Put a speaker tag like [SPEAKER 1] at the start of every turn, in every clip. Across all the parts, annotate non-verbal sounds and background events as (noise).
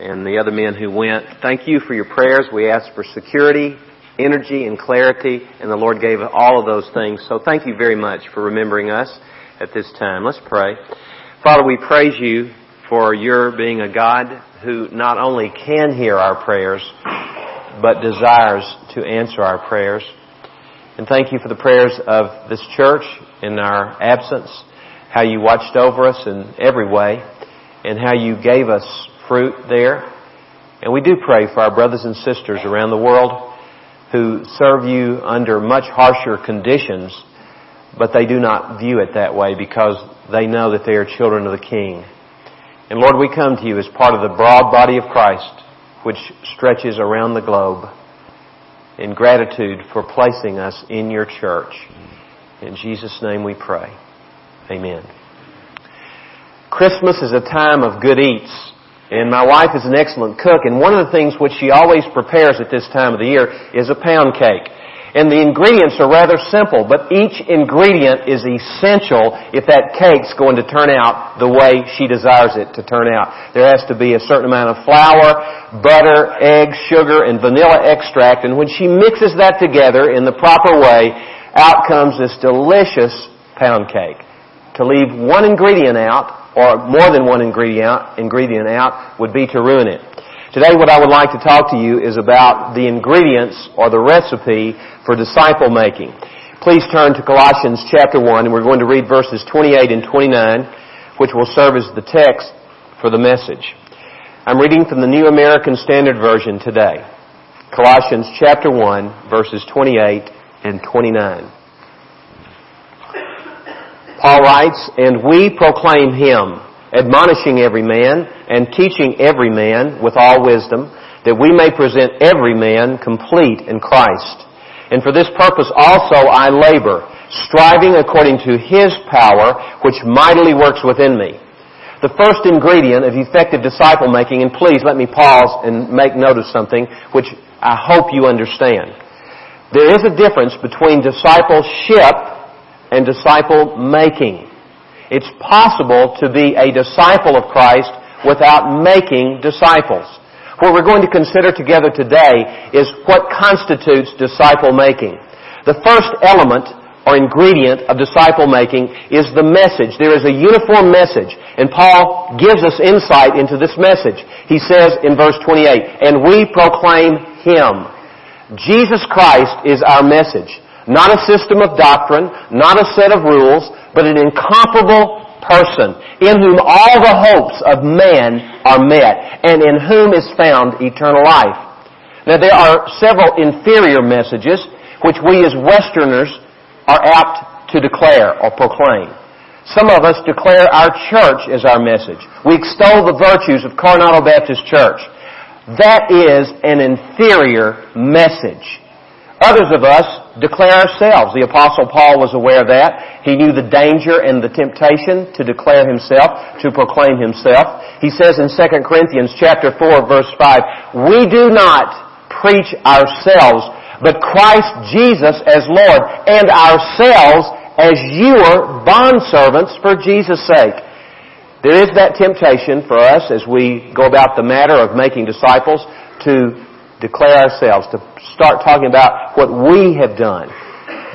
[SPEAKER 1] and the other men who went. Thank you for your prayers. We asked for security, energy, and clarity, and the Lord gave all of those things. So thank you very much for remembering us at this time. Let's pray. Father, we praise you for your being a God who not only can hear our prayers, but desires to answer our prayers. And thank you for the prayers of this church in our absence, how you watched over us in every way, and how you gave us fruit there. And we do pray for our brothers and sisters around the world who serve you under much harsher conditions, but they do not view it that way because they know that they are children of the King. And Lord, we come to you as part of the broad body of Christ, which stretches around the globe, in gratitude for placing us in your church. In Jesus' name we pray. Amen. Christmas is a time of good eats. And my wife is an excellent cook, and one of the things which she always prepares at this time of the year is a pound cake. And the ingredients are rather simple, but each ingredient is essential if that cake's going to turn out the way she desires it to turn out. There has to be a certain amount of flour, butter, eggs, sugar, and vanilla extract, and when she mixes that together in the proper way, out comes this delicious pound cake. To leave one ingredient out, or more than one ingredient, ingredient out would be to ruin it. Today what I would like to talk to you is about the ingredients or the recipe for disciple making. Please turn to Colossians chapter 1 and we're going to read verses 28 and 29 which will serve as the text for the message. I'm reading from the New American Standard Version today. Colossians chapter 1 verses 28 and 29. Paul writes, And we proclaim Him, admonishing every man, and teaching every man with all wisdom, that we may present every man complete in Christ. And for this purpose also I labor, striving according to His power, which mightily works within me. The first ingredient of effective disciple making, and please let me pause and make note of something which I hope you understand. There is a difference between discipleship and disciple making. It's possible to be a disciple of Christ without making disciples. What we're going to consider together today is what constitutes disciple making. The first element or ingredient of disciple making is the message. There is a uniform message, and Paul gives us insight into this message. He says in verse 28, and we proclaim Him. Jesus Christ is our message. Not a system of doctrine, not a set of rules, but an incomparable person in whom all the hopes of man are met and in whom is found eternal life. Now there are several inferior messages which we as Westerners are apt to declare or proclaim. Some of us declare our church as our message. We extol the virtues of Coronado Baptist Church. That is an inferior message. Others of us declare ourselves. The apostle Paul was aware of that. He knew the danger and the temptation to declare himself, to proclaim himself. He says in 2 Corinthians chapter 4 verse 5, We do not preach ourselves, but Christ Jesus as Lord, and ourselves as your bondservants for Jesus' sake. There is that temptation for us as we go about the matter of making disciples to declare ourselves, to start talking about what we have done.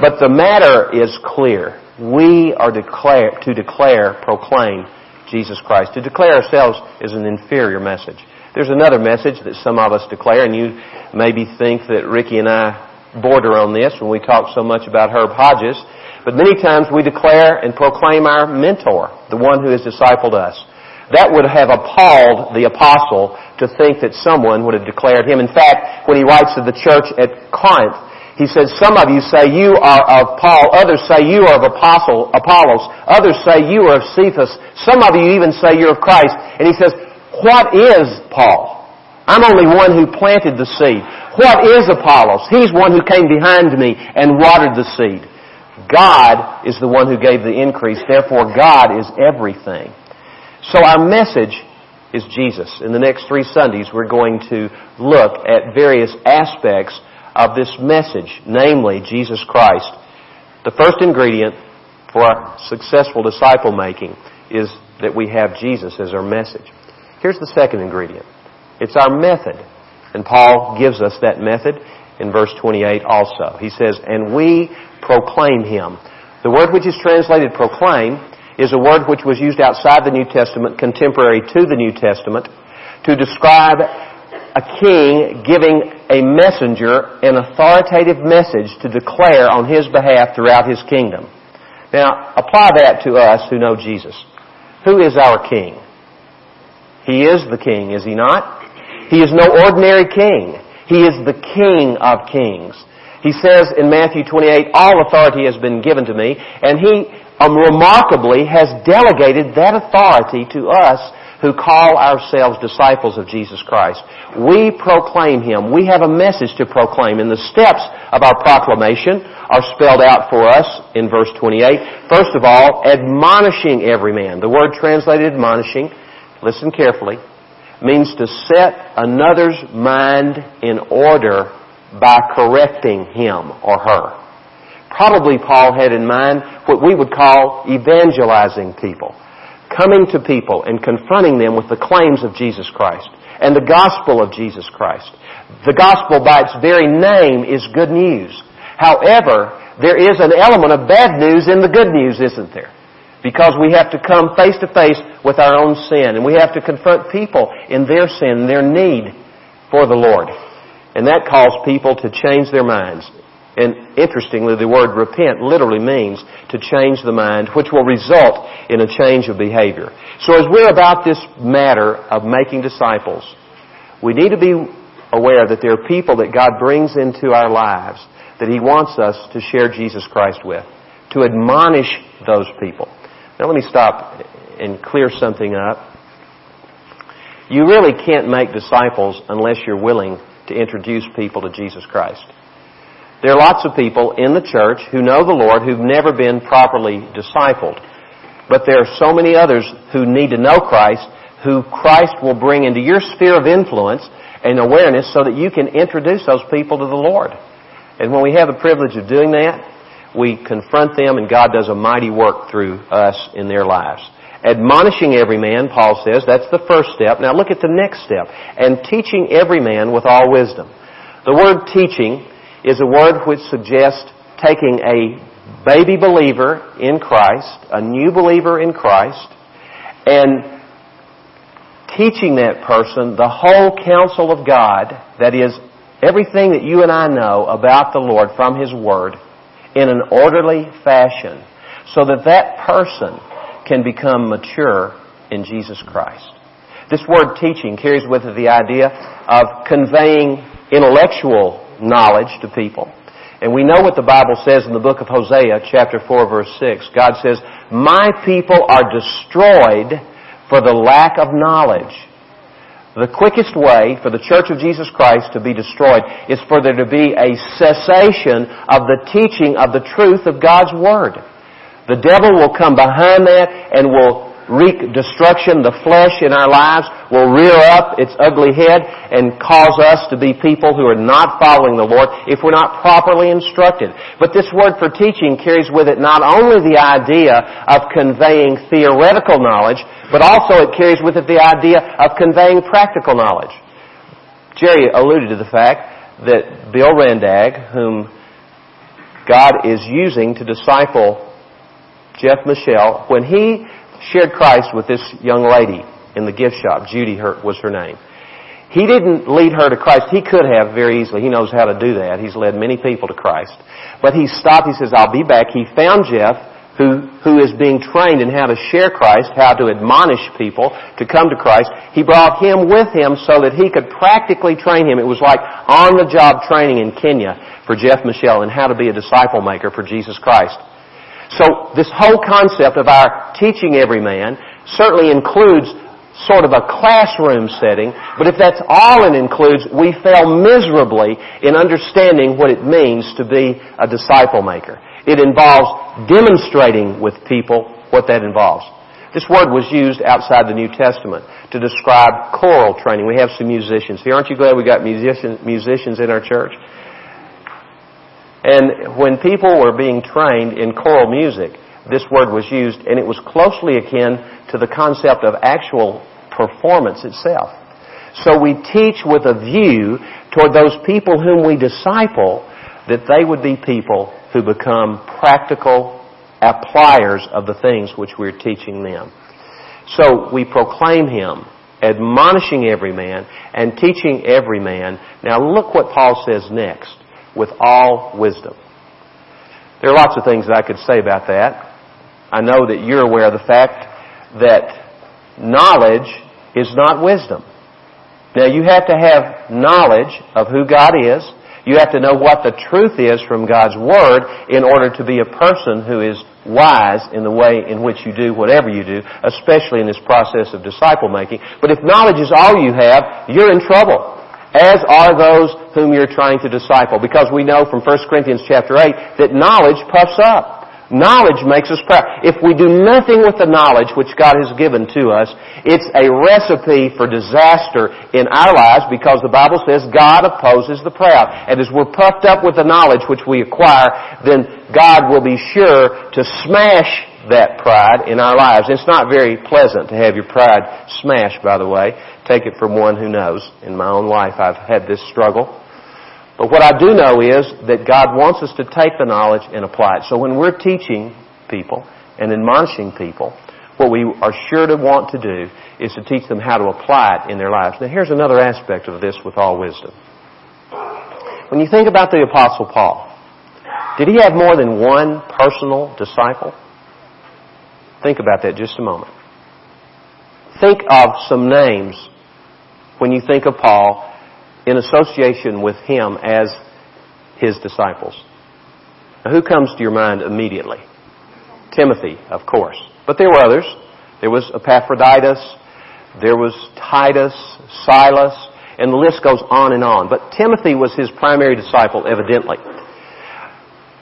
[SPEAKER 1] But the matter is clear. We are declare, to declare, proclaim Jesus Christ. To declare ourselves is an inferior message. There's another message that some of us declare, and you maybe think that Ricky and I border on this when we talk so much about Herb Hodges. But many times we declare and proclaim our mentor, the one who has discipled us. That would have appalled the apostle to think that someone would have declared him. In fact, when he writes to the church at Corinth, he says, some of you say you are of Paul, others say you are of Apostle, Apollos, others say you are of Cephas, some of you even say you're of Christ. And he says, what is Paul? I'm only one who planted the seed. What is Apollos? He's one who came behind me and watered the seed. God is the one who gave the increase. Therefore, God is everything. So our message is Jesus. In the next three Sundays, we're going to look at various aspects of this message, namely Jesus Christ. The first ingredient for our successful disciple making is that we have Jesus as our message. Here's the second ingredient. It's our method. And Paul gives us that method in verse 28 also. He says, And we proclaim him. The word which is translated proclaim is a word which was used outside the New Testament, contemporary to the New Testament, to describe a king giving a messenger an authoritative message to declare on his behalf throughout his kingdom. Now, apply that to us who know Jesus. Who is our king? He is the king, is he not? He is no ordinary king. He is the king of kings. He says in Matthew 28, all authority has been given to me, and he um, remarkably has delegated that authority to us who call ourselves disciples of Jesus Christ. We proclaim Him. We have a message to proclaim, and the steps of our proclamation are spelled out for us in verse 28. First of all, admonishing every man. The word translated admonishing, listen carefully, means to set another's mind in order by correcting him or her. Probably Paul had in mind what we would call evangelizing people. Coming to people and confronting them with the claims of Jesus Christ and the gospel of Jesus Christ. The gospel by its very name is good news. However, there is an element of bad news in the good news, isn't there? Because we have to come face to face with our own sin and we have to confront people in their sin, their need for the Lord. And that calls people to change their minds. And interestingly, the word repent literally means to change the mind, which will result in a change of behavior. So as we're about this matter of making disciples, we need to be aware that there are people that God brings into our lives that He wants us to share Jesus Christ with, to admonish those people. Now let me stop and clear something up. You really can't make disciples unless you're willing to introduce people to Jesus Christ. There are lots of people in the church who know the Lord who've never been properly discipled. But there are so many others who need to know Christ, who Christ will bring into your sphere of influence and awareness so that you can introduce those people to the Lord. And when we have the privilege of doing that, we confront them and God does a mighty work through us in their lives. Admonishing every man, Paul says, that's the first step. Now look at the next step. And teaching every man with all wisdom. The word teaching is a word which suggests taking a baby believer in Christ, a new believer in Christ, and teaching that person the whole counsel of God, that is, everything that you and I know about the Lord from His Word, in an orderly fashion, so that that person can become mature in Jesus Christ. This word teaching carries with it the idea of conveying intellectual knowledge to people. And we know what the Bible says in the book of Hosea, chapter 4, verse 6. God says, My people are destroyed for the lack of knowledge. The quickest way for the Church of Jesus Christ to be destroyed is for there to be a cessation of the teaching of the truth of God's Word. The devil will come behind that and will wreak destruction. The flesh in our lives will rear up its ugly head and cause us to be people who are not following the Lord if we're not properly instructed. But this word for teaching carries with it not only the idea of conveying theoretical knowledge, but also it carries with it the idea of conveying practical knowledge. Jerry alluded to the fact that Bill Randag, whom God is using to disciple Jeff Michelle, when he shared Christ with this young lady in the gift shop, Judy her, was her name. He didn't lead her to Christ. He could have very easily. He knows how to do that. He's led many people to Christ. But he stopped. He says, I'll be back. He found Jeff, who, who is being trained in how to share Christ, how to admonish people to come to Christ. He brought him with him so that he could practically train him. It was like on-the-job training in Kenya for Jeff Michelle and how to be a disciple maker for Jesus Christ. So this whole concept of our teaching every man certainly includes sort of a classroom setting, but if that's all it includes, we fail miserably in understanding what it means to be a disciple maker. It involves demonstrating with people what that involves. This word was used outside the New Testament to describe choral training. We have some musicians here. Aren't you glad we got musicians, musicians in our church? And when people were being trained in choral music, this word was used, and it was closely akin to the concept of actual performance itself. So we teach with a view toward those people whom we disciple that they would be people who become practical appliers of the things which we're teaching them. So we proclaim Him, admonishing every man and teaching every man. Now look what Paul says next, with all wisdom. There are lots of things that I could say about that. I know that you're aware of the fact that knowledge is not wisdom. Now you have to have knowledge of who God is. You have to know what the truth is from God's Word in order to be a person who is wise in the way in which you do whatever you do, especially in this process of disciple making. But if knowledge is all you have, you're in trouble. As are those whom you're trying to disciple. Because we know from 1 Corinthians chapter 8 that knowledge puffs up. Knowledge makes us proud. If we do nothing with the knowledge which God has given to us, it's a recipe for disaster in our lives because the Bible says God opposes the proud. And as we're puffed up with the knowledge which we acquire, then God will be sure to smash that pride in our lives. It's not very pleasant to have your pride smashed, by the way. Take it from one who knows. In my own life, I've had this struggle. But what I do know is that God wants us to take the knowledge and apply it. So when we're teaching people and admonishing people, what we are sure to want to do is to teach them how to apply it in their lives. Now here's another aspect of this with all wisdom. When you think about the Apostle Paul, did he have more than one personal disciple? Think about that just a moment. Think of some names when you think of Paul in association with him as his disciples. Now, who comes to your mind immediately? Timothy, of course. But there were others. There was Epaphroditus. There was Titus, Silas, and the list goes on and on. But Timothy was his primary disciple, evidently.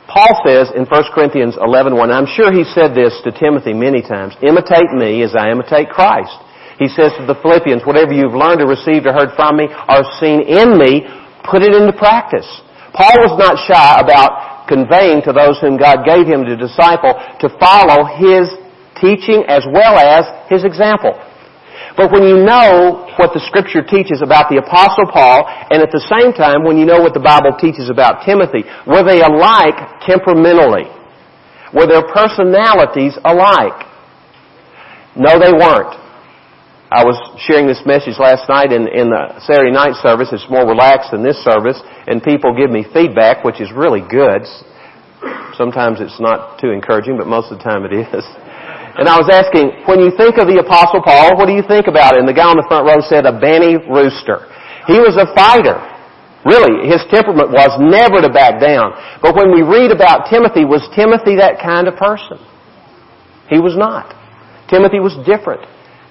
[SPEAKER 1] Paul says in 1 Corinthians 11.1, I'm sure he said this to Timothy many times, imitate me as I imitate Christ. He says to the Philippians, whatever you've learned or received or heard from me or seen in me, put it into practice. Paul was not shy about conveying to those whom God gave him to disciple to follow his teaching as well as his example. But when you know what the Scripture teaches about the Apostle Paul, and at the same time when you know what the Bible teaches about Timothy, were they alike temperamentally? Were their personalities alike? No, they weren't. I was sharing this message last night in, in the Saturday night service. It's more relaxed than this service, and people give me feedback, which is really good. Sometimes it's not too encouraging, but most of the time it is. (laughs) And I was asking, when you think of the Apostle Paul, what do you think about? And the guy on the front row said, a Banty Rooster. He was a fighter. Really, his temperament was never to back down. But when we read about Timothy, was Timothy that kind of person? He was not. Timothy was different.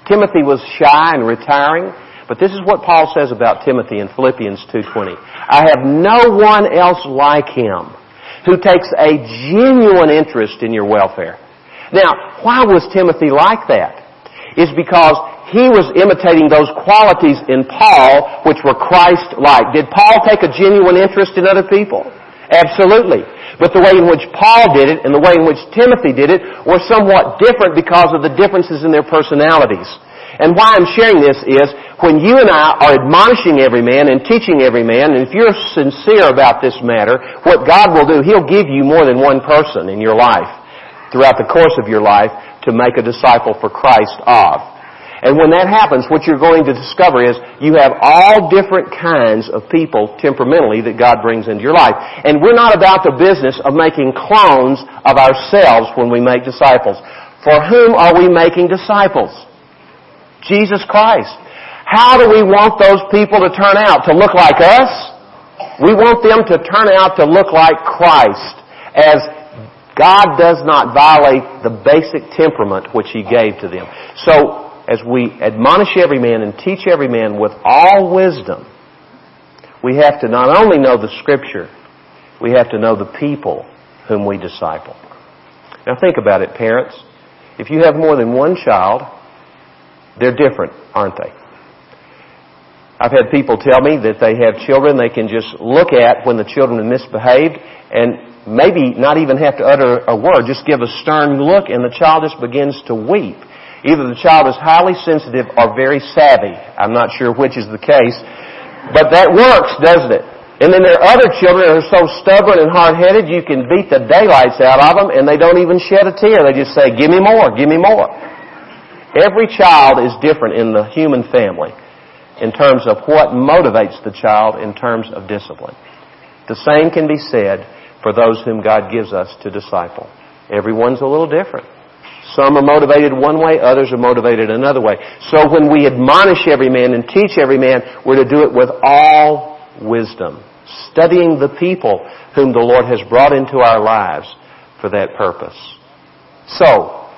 [SPEAKER 1] Timothy was shy and retiring, but this is what Paul says about Timothy in Philippians 2.20. I have no one else like him who takes a genuine interest in your welfare. Now, why was Timothy like that? It's because he was imitating those qualities in Paul which were Christ-like. Did Paul take a genuine interest in other people? Absolutely. But the way in which Paul did it and the way in which Timothy did it were somewhat different because of the differences in their personalities. And why I'm sharing this is when you and I are admonishing every man and teaching every man, and if you're sincere about this matter, what God will do, He'll give you more than one person in your life throughout the course of your life to make a disciple for Christ of. And when that happens, what you're going to discover is you have all different kinds of people temperamentally that God brings into your life. And we're not about the business of making clones of ourselves when we make disciples. For whom are we making disciples? Jesus Christ. How do we want those people to turn out? To look like us? We want them to turn out to look like Christ as God does not violate the basic temperament which He gave to them. So as we admonish every man and teach every man with all wisdom, we have to not only know the Scripture, we have to know the people whom we disciple. Now think about it, parents. If you have more than one child, they're different, aren't they? I've had people tell me that they have children they can just look at when the children have misbehaved and maybe not even have to utter a word, just give a stern look and the child just begins to weep. Either the child is highly sensitive or very savvy. I'm not sure which is the case. But that works, doesn't it? And then there are other children that are so stubborn and hard-headed you can beat the daylights out of them and they don't even shed a tear. They just say, give me more, give me more. Every child is different in the human family in terms of what motivates the child in terms of discipline. The same can be said for those whom God gives us to disciple. Everyone's a little different. Some are motivated one way, others are motivated another way. So when we admonish every man and teach every man, we're to do it with all wisdom, studying the people whom the Lord has brought into our lives for that purpose. So,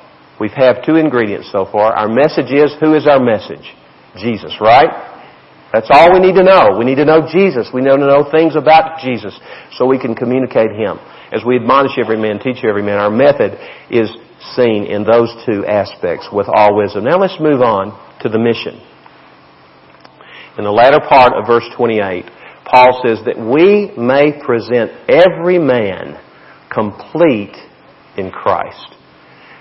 [SPEAKER 1] we've had two ingredients so far. Our message is, who is our message? Jesus, right? That's all we need to know. We need to know Jesus. We need to know things about Jesus so we can communicate Him. As we admonish every man, teach every man, our method is seen in those two aspects with all wisdom. Now let's move on to the mission. In the latter part of verse 28, Paul says that we may present every man complete in Christ.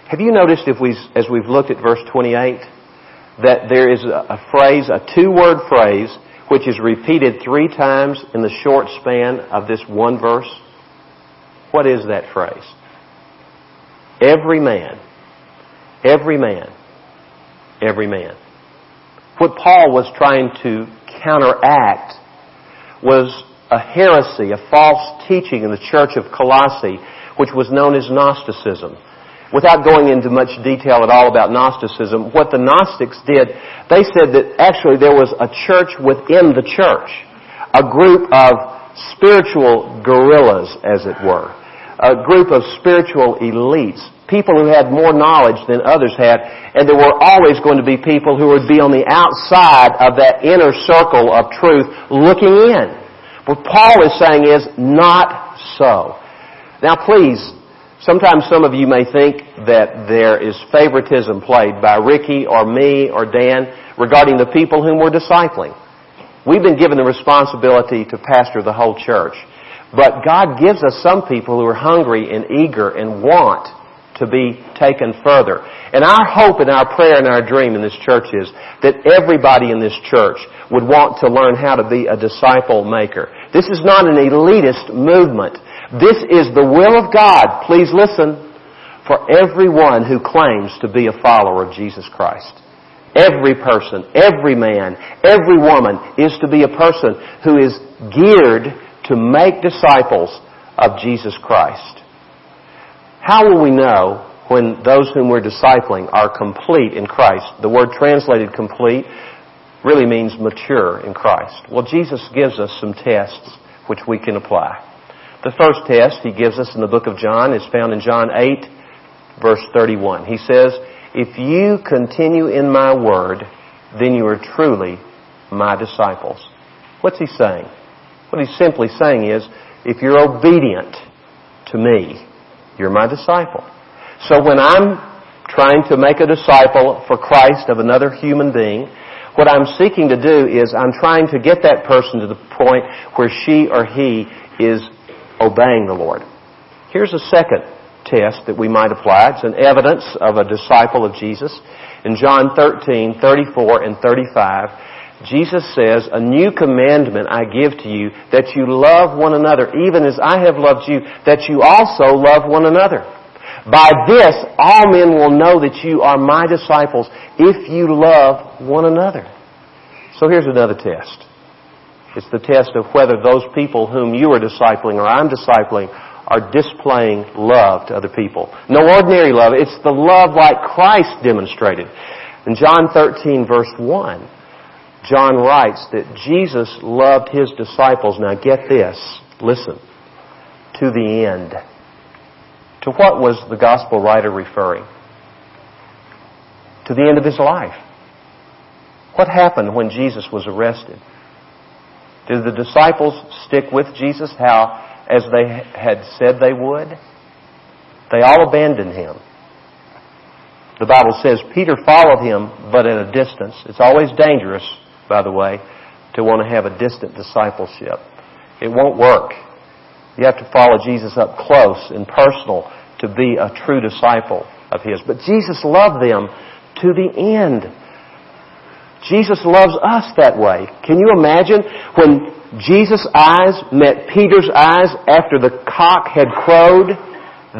[SPEAKER 1] Have you noticed if we, as we've looked at verse 28, that there is a, phrase, a two-word phrase, which is repeated three times in the short span of this one verse? What is that phrase? Every man. Every man. Every man. What Paul was trying to counteract was a heresy, a false teaching in the church of Colossae, which was known as Gnosticism. Without going into much detail at all about Gnosticism, what the Gnostics did, they said that actually there was a church within the church. A group of spiritual guerrillas, as it were a group of spiritual elites, people who had more knowledge than others had, and there were always going to be people who would be on the outside of that inner circle of truth looking in. What Paul is saying is not so. Now please, sometimes some of you may think that there is favoritism played by Ricky or me or Dan regarding the people whom we're discipling. We've been given the responsibility to pastor the whole church. But God gives us some people who are hungry and eager and want to be taken further. And our hope and our prayer and our dream in this church is that everybody in this church would want to learn how to be a disciple maker. This is not an elitist movement. This is the will of God. Please listen. For everyone who claims to be a follower of Jesus Christ. Every person, every man, every woman is to be a person who is geared to make disciples of Jesus Christ. How will we know when those whom we're discipling are complete in Christ? The word translated complete really means mature in Christ. Well, Jesus gives us some tests which we can apply. The first test he gives us in the book of John is found in John 8, verse 31. He says, If you continue in my word, then you are truly my disciples. What's he saying? What he's simply saying is, if you're obedient to me, you're my disciple. So when I'm trying to make a disciple for Christ of another human being, what I'm seeking to do is I'm trying to get that person to the point where she or he is obeying the Lord. Here's a second test that we might apply. It's an evidence of a disciple of Jesus. In John 13, 34 and 35, Jesus says, A new commandment I give to you, that you love one another, even as I have loved you, that you also love one another. By this, all men will know that you are my disciples, if you love one another. So here's another test. It's the test of whether those people whom you are discipling or I'm discipling are displaying love to other people. No ordinary love. It's the love like Christ demonstrated. In John 13 verse 1, John writes that Jesus loved his disciples, now get this, listen, to the end. To what was the gospel writer referring? To the end of his life. What happened when Jesus was arrested? Did the disciples stick with Jesus how, as they had said they would? They all abandoned him. The Bible says Peter followed him, but at a distance. It's always dangerous by the way, to want to have a distant discipleship. It won't work. You have to follow Jesus up close and personal to be a true disciple of His. But Jesus loved them to the end. Jesus loves us that way. Can you imagine when Jesus' eyes met Peter's eyes after the cock had crowed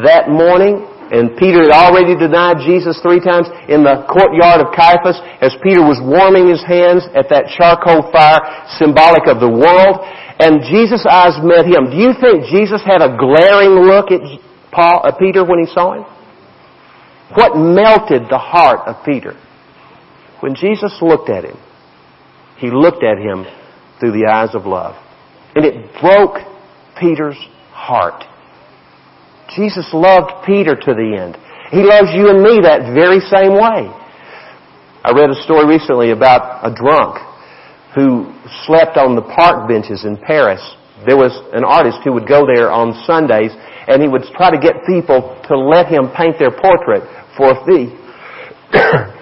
[SPEAKER 1] that morning? And Peter had already denied Jesus three times in the courtyard of Caiaphas as Peter was warming his hands at that charcoal fire symbolic of the world. And Jesus' eyes met him. Do you think Jesus had a glaring look at Paul, uh, Peter when he saw him? What melted the heart of Peter? When Jesus looked at him, he looked at him through the eyes of love. And it broke Peter's heart. Jesus loved Peter to the end. He loves you and me that very same way. I read a story recently about a drunk who slept on the park benches in Paris. There was an artist who would go there on Sundays and he would try to get people to let him paint their portrait for a fee. (coughs)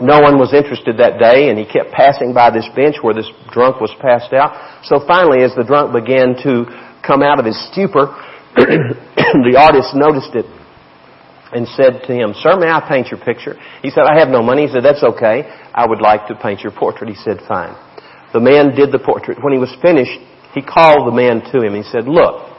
[SPEAKER 1] No one was interested that day, and he kept passing by this bench where this drunk was passed out. So finally, as the drunk began to come out of his stupor, (clears throat) the artist noticed it and said to him, Sir, may I paint your picture? He said, I have no money. He said, That's okay. I would like to paint your portrait. He said, Fine. The man did the portrait. When he was finished, he called the man to him. He said, Look.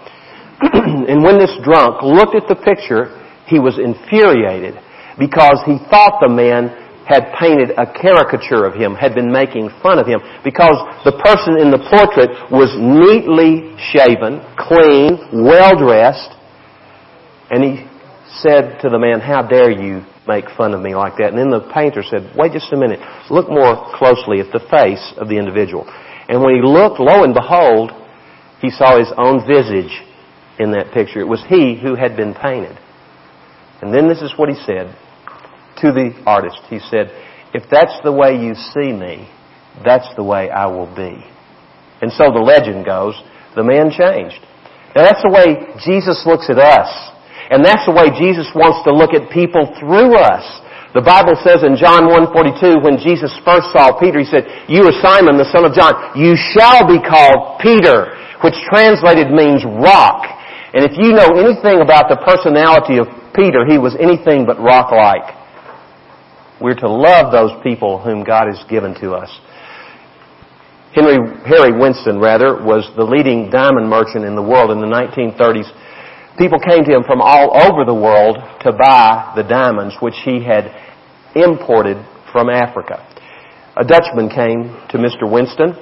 [SPEAKER 1] (clears throat) and when this drunk looked at the picture, he was infuriated because he thought the man had painted a caricature of him, had been making fun of him, because the person in the portrait was neatly shaven, clean, well dressed, and he said to the man, how dare you make fun of me like that? And then the painter said, wait just a minute, look more closely at the face of the individual. And when he looked, lo and behold, he saw his own visage in that picture. It was he who had been painted. And then this is what he said to the artist. He said, if that's the way you see me, that's the way I will be. And so the legend goes, the man changed. Now that's the way Jesus looks at us. And that's the way Jesus wants to look at people through us. The Bible says in John 1.42, when Jesus first saw Peter, He said, You are Simon, the son of John. You shall be called Peter, which translated means rock. And if you know anything about the personality of Peter, he was anything but rock-like. We're to love those people whom God has given to us. Henry, Harry Winston, rather, was the leading diamond merchant in the world in the 1930s. People came to him from all over the world to buy the diamonds which he had imported from Africa. A Dutchman came to Mr. Winston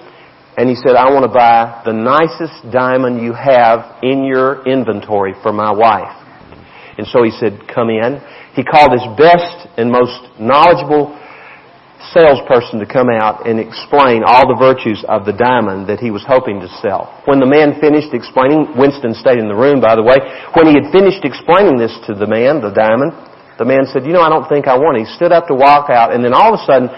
[SPEAKER 1] and he said, I want to buy the nicest diamond you have in your inventory for my wife. And so he said, come in. He called his best and most knowledgeable salesperson to come out and explain all the virtues of the diamond that he was hoping to sell. When the man finished explaining, Winston stayed in the room, by the way, when he had finished explaining this to the man, the diamond, the man said, you know, I don't think I want it. He stood up to walk out, and then all of a sudden,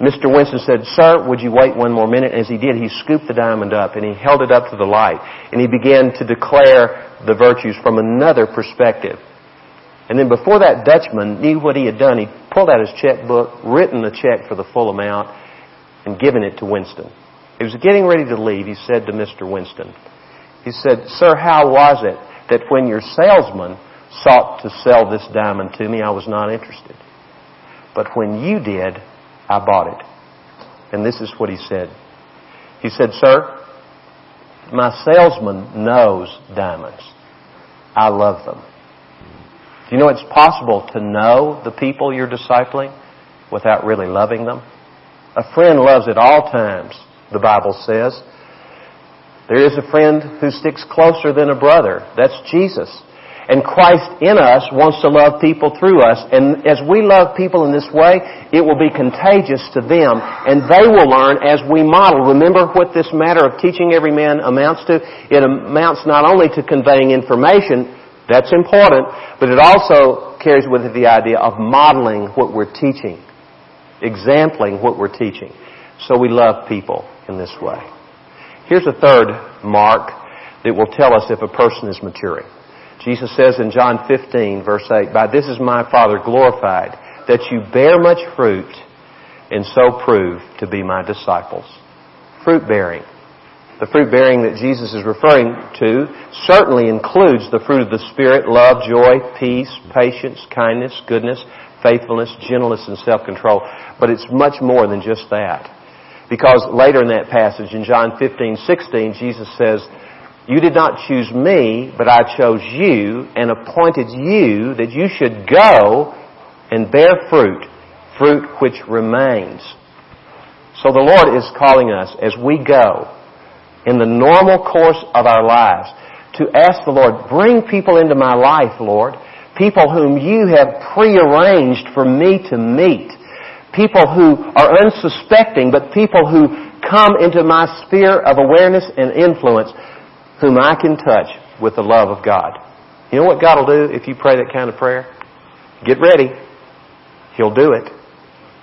[SPEAKER 1] Mr. Winston said, Sir, would you wait one more minute? As he did, he scooped the diamond up and he held it up to the light and he began to declare the virtues from another perspective. And then before that Dutchman knew what he had done, he pulled out his checkbook, written the check for the full amount, and given it to Winston. He was getting ready to leave. He said to Mr. Winston, he said, Sir, how was it that when your salesman sought to sell this diamond to me, I was not interested? But when you did, I bought it. And this is what he said. He said, Sir, my salesman knows diamonds. I love them. Do you know it's possible to know the people you're discipling without really loving them? A friend loves at all times, the Bible says. There is a friend who sticks closer than a brother. That's Jesus. And Christ in us wants to love people through us. And as we love people in this way, it will be contagious to them. And they will learn as we model. Remember what this matter of teaching every man amounts to? It amounts not only to conveying information, that's important, but it also carries with it the idea of modeling what we're teaching, exempling what we're teaching. So we love people in this way. Here's a third mark that will tell us if a person is maturing. Jesus says in John 15 verse 8, By this is my Father glorified, that you bear much fruit and so prove to be my disciples. Fruit bearing. The fruit bearing that Jesus is referring to certainly includes the fruit of the Spirit, love, joy, peace, patience, kindness, goodness, faithfulness, gentleness, and self-control. But it's much more than just that. Because later in that passage, in John 15, 16, Jesus says, You did not choose me, but I chose you and appointed you that you should go and bear fruit, fruit which remains. So the Lord is calling us as we go in the normal course of our lives to ask the Lord, bring people into my life, Lord. People whom you have prearranged for me to meet. People who are unsuspecting, but people who come into my sphere of awareness and influence, whom I can touch with the love of God. You know what God will do if you pray that kind of prayer? Get ready. He'll do it.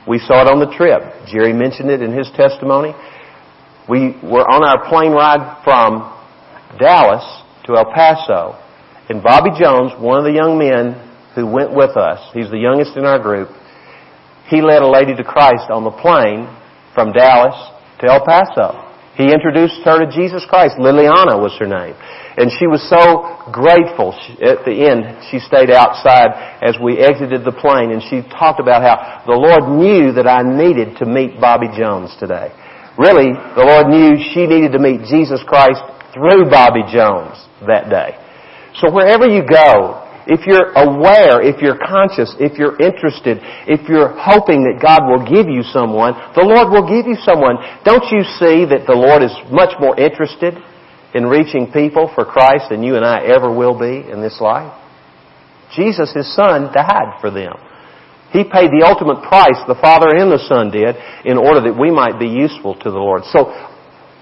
[SPEAKER 1] We saw it on the trip. Jerry mentioned it in his testimony. We were on our plane ride from Dallas to El Paso, and Bobby Jones, one of the young men who went with us, he's the youngest in our group, he led a lady to Christ on the plane from Dallas to El Paso. He introduced her to Jesus Christ. Liliana was her name. And she was so grateful. At the end, she stayed outside as we exited the plane and she talked about how the Lord knew that I needed to meet Bobby Jones today. Really, the Lord knew she needed to meet Jesus Christ through Bobby Jones that day. So wherever you go, if you're aware, if you're conscious, if you're interested, if you're hoping that God will give you someone, the Lord will give you someone. Don't you see that the Lord is much more interested in reaching people for Christ than you and I ever will be in this life? Jesus, His Son, died for them. He paid the ultimate price, the Father and the Son did, in order that we might be useful to the Lord. So,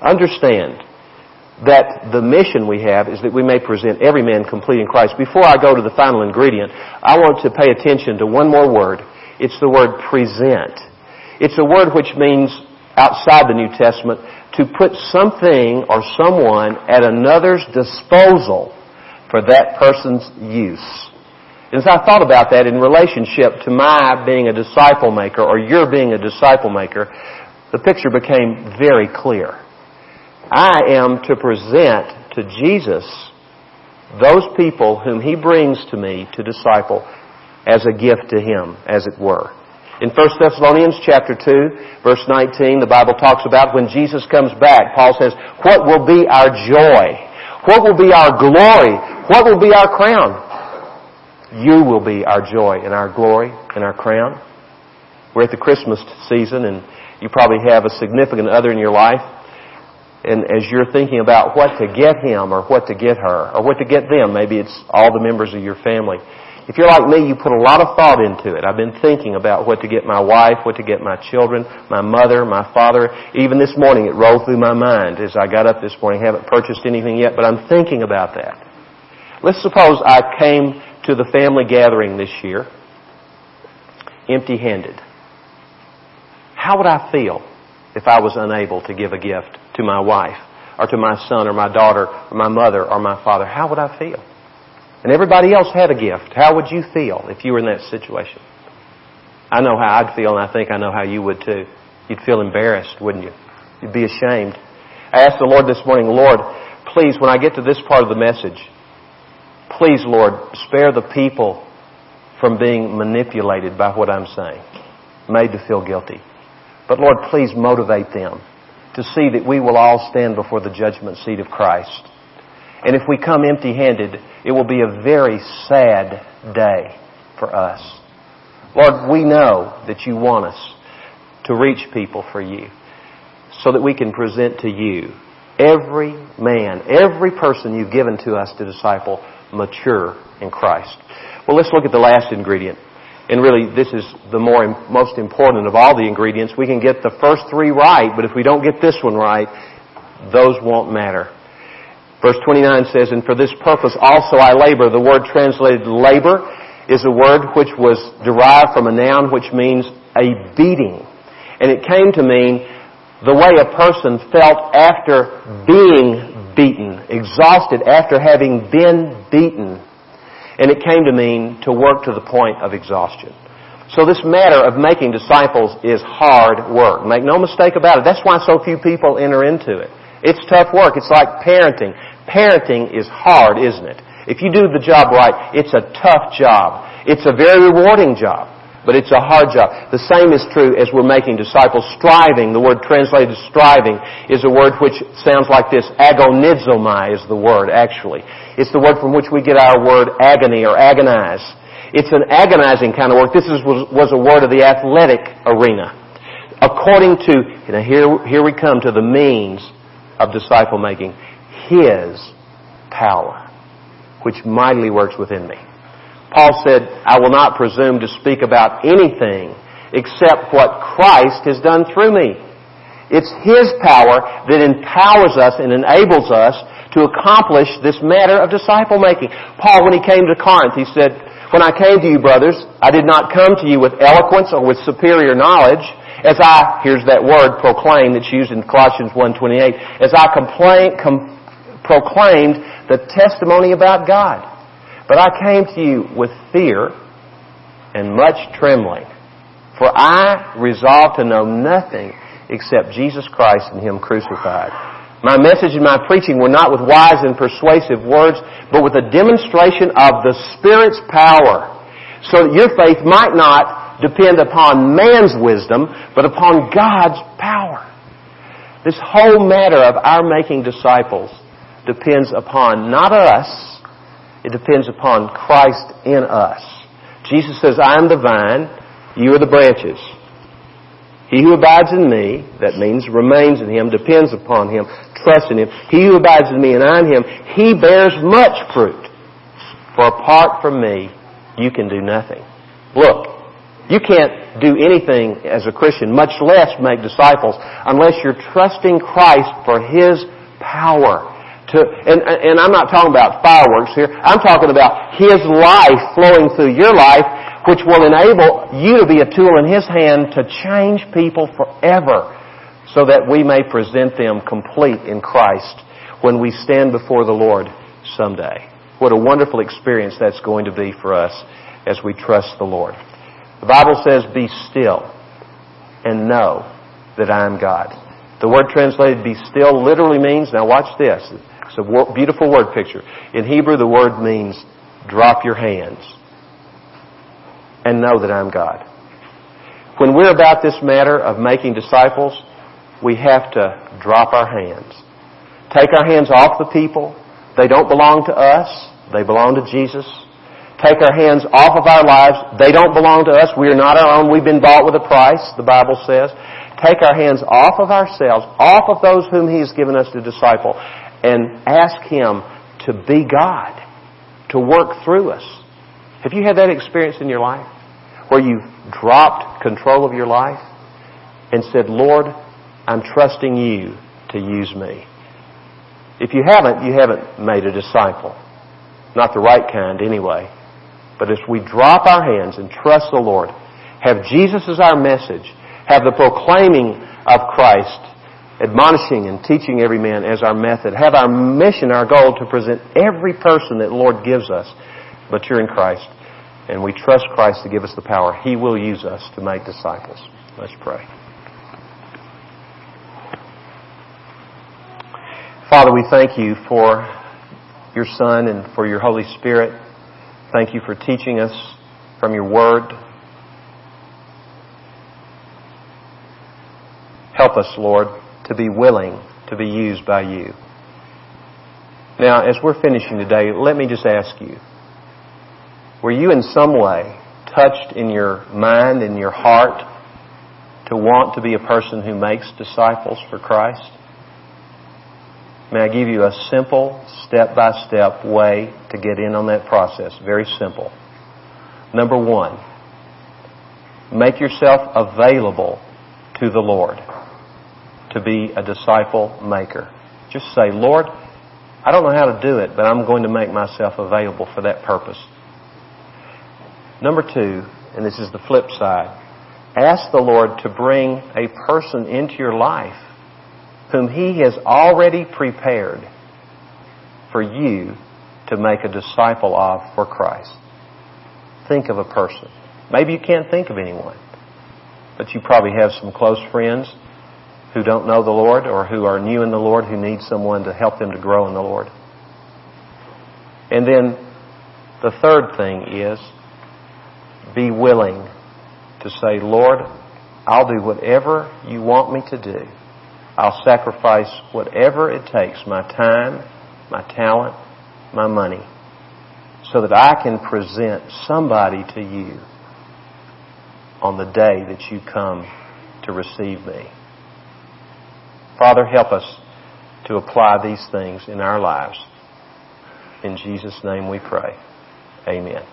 [SPEAKER 1] understand that the mission we have is that we may present every man complete in Christ. Before I go to the final ingredient, I want to pay attention to one more word. It's the word present. It's a word which means, outside the New Testament, to put something or someone at another's disposal for that person's use. As I thought about that in relationship to my being a disciple maker or your being a disciple maker, the picture became very clear. I am to present to Jesus those people whom He brings to me to disciple as a gift to Him, as it were. In 1 Thessalonians chapter 2, verse 19, the Bible talks about when Jesus comes back, Paul says, what will be our joy? What will be our glory? What will be our crown? You will be our joy and our glory and our crown. We're at the Christmas season and you probably have a significant other in your life. And as you're thinking about what to get him or what to get her or what to get them, maybe it's all the members of your family. If you're like me, you put a lot of thought into it. I've been thinking about what to get my wife, what to get my children, my mother, my father. Even this morning it rolled through my mind as I got up this morning. I haven't purchased anything yet, but I'm thinking about that. Let's suppose I came to the family gathering this year empty-handed. How would I feel if I was unable to give a gift to my wife or to my son or my daughter or my mother or my father? How would I feel? and everybody else had a gift, how would you feel if you were in that situation? I know how I'd feel, and I think I know how you would too. You'd feel embarrassed, wouldn't you? You'd be ashamed. I asked the Lord this morning, Lord, please, when I get to this part of the message, please, Lord, spare the people from being manipulated by what I'm saying, made to feel guilty. But Lord, please motivate them to see that we will all stand before the judgment seat of Christ and if we come empty handed, it will be a very sad day for us. Lord, we know that you want us to reach people for you so that we can present to you every man, every person you've given to us to disciple mature in Christ. Well, let's look at the last ingredient. And really, this is the more, most important of all the ingredients. We can get the first three right, but if we don't get this one right, those won't matter. Verse 29 says, And for this purpose also I labor. The word translated labor is a word which was derived from a noun which means a beating. And it came to mean the way a person felt after being beaten, exhausted after having been beaten. And it came to mean to work to the point of exhaustion. So this matter of making disciples is hard work. Make no mistake about it. That's why so few people enter into it. It's tough work. It's like parenting. Parenting is hard, isn't it? If you do the job right, it's a tough job. It's a very rewarding job. But it's a hard job. The same is true as we're making disciples. Striving, the word translated striving, is a word which sounds like this. Agonizomai is the word, actually. It's the word from which we get our word agony or agonize. It's an agonizing kind of work. This is, was, was a word of the athletic arena. According to, here, here we come to the means of disciple making. His power, which mightily works within me. Paul said, I will not presume to speak about anything except what Christ has done through me. It's His power that empowers us and enables us to accomplish this matter of disciple making. Paul, when he came to Corinth, he said, When I came to you, brothers, I did not come to you with eloquence or with superior knowledge, as I, here's that word, proclaim that's used in Colossians 1.28, as I complain, com, proclaimed the testimony about God. But I came to you with fear and much trembling. For I resolved to know nothing except Jesus Christ and Him crucified. My message and my preaching were not with wise and persuasive words, but with a demonstration of the Spirit's power, so that your faith might not depend upon man's wisdom, but upon God's power. This whole matter of our making disciples depends upon not us, it depends upon Christ in us. Jesus says, I am the vine, you are the branches. He who abides in me, that means remains in him, depends upon him, trusts in him. He who abides in me and I in him, he bears much fruit. For apart from me, you can do nothing. Look, you can't do anything as a Christian, much less make disciples, unless you're trusting Christ for His power to, and, and I'm not talking about fireworks here. I'm talking about His life flowing through your life, which will enable you to be a tool in His hand to change people forever so that we may present them complete in Christ when we stand before the Lord someday. What a wonderful experience that's going to be for us as we trust the Lord. The Bible says, be still and know that I am God. The word translated be still literally means, now watch this, it's a beautiful word picture. In Hebrew, the word means drop your hands and know that I'm God. When we're about this matter of making disciples, we have to drop our hands. Take our hands off the people. They don't belong to us. They belong to Jesus. Take our hands off of our lives. They don't belong to us. We are not our own. We've been bought with a price, the Bible says. Take our hands off of ourselves, off of those whom He has given us to disciple, and ask Him to be God, to work through us. Have you had that experience in your life? Where you've dropped control of your life and said, Lord, I'm trusting you to use me. If you haven't, you haven't made a disciple. Not the right kind anyway. But as we drop our hands and trust the Lord, have Jesus as our message, have the proclaiming of Christ admonishing and teaching every man as our method. Have our mission, our goal to present every person that the Lord gives us mature in Christ. And we trust Christ to give us the power. He will use us to make disciples. Let's pray. Father, we thank you for your Son and for your Holy Spirit. Thank you for teaching us from your Word. Help us, Lord, to be willing to be used by you. Now, as we're finishing today, let me just ask you, were you in some way touched in your mind, in your heart, to want to be a person who makes disciples for Christ? May I give you a simple, step-by-step way to get in on that process? Very simple. Number one, make yourself available to the Lord to be a disciple maker. Just say, Lord, I don't know how to do it, but I'm going to make myself available for that purpose. Number two, and this is the flip side, ask the Lord to bring a person into your life whom He has already prepared for you to make a disciple of for Christ. Think of a person. Maybe you can't think of anyone, but you probably have some close friends who don't know the Lord or who are new in the Lord who need someone to help them to grow in the Lord. And then the third thing is be willing to say, Lord, I'll do whatever you want me to do. I'll sacrifice whatever it takes, my time, my talent, my money, so that I can present somebody to you on the day that you come to receive me. Father, help us to apply these things in our lives. In Jesus' name we pray. Amen.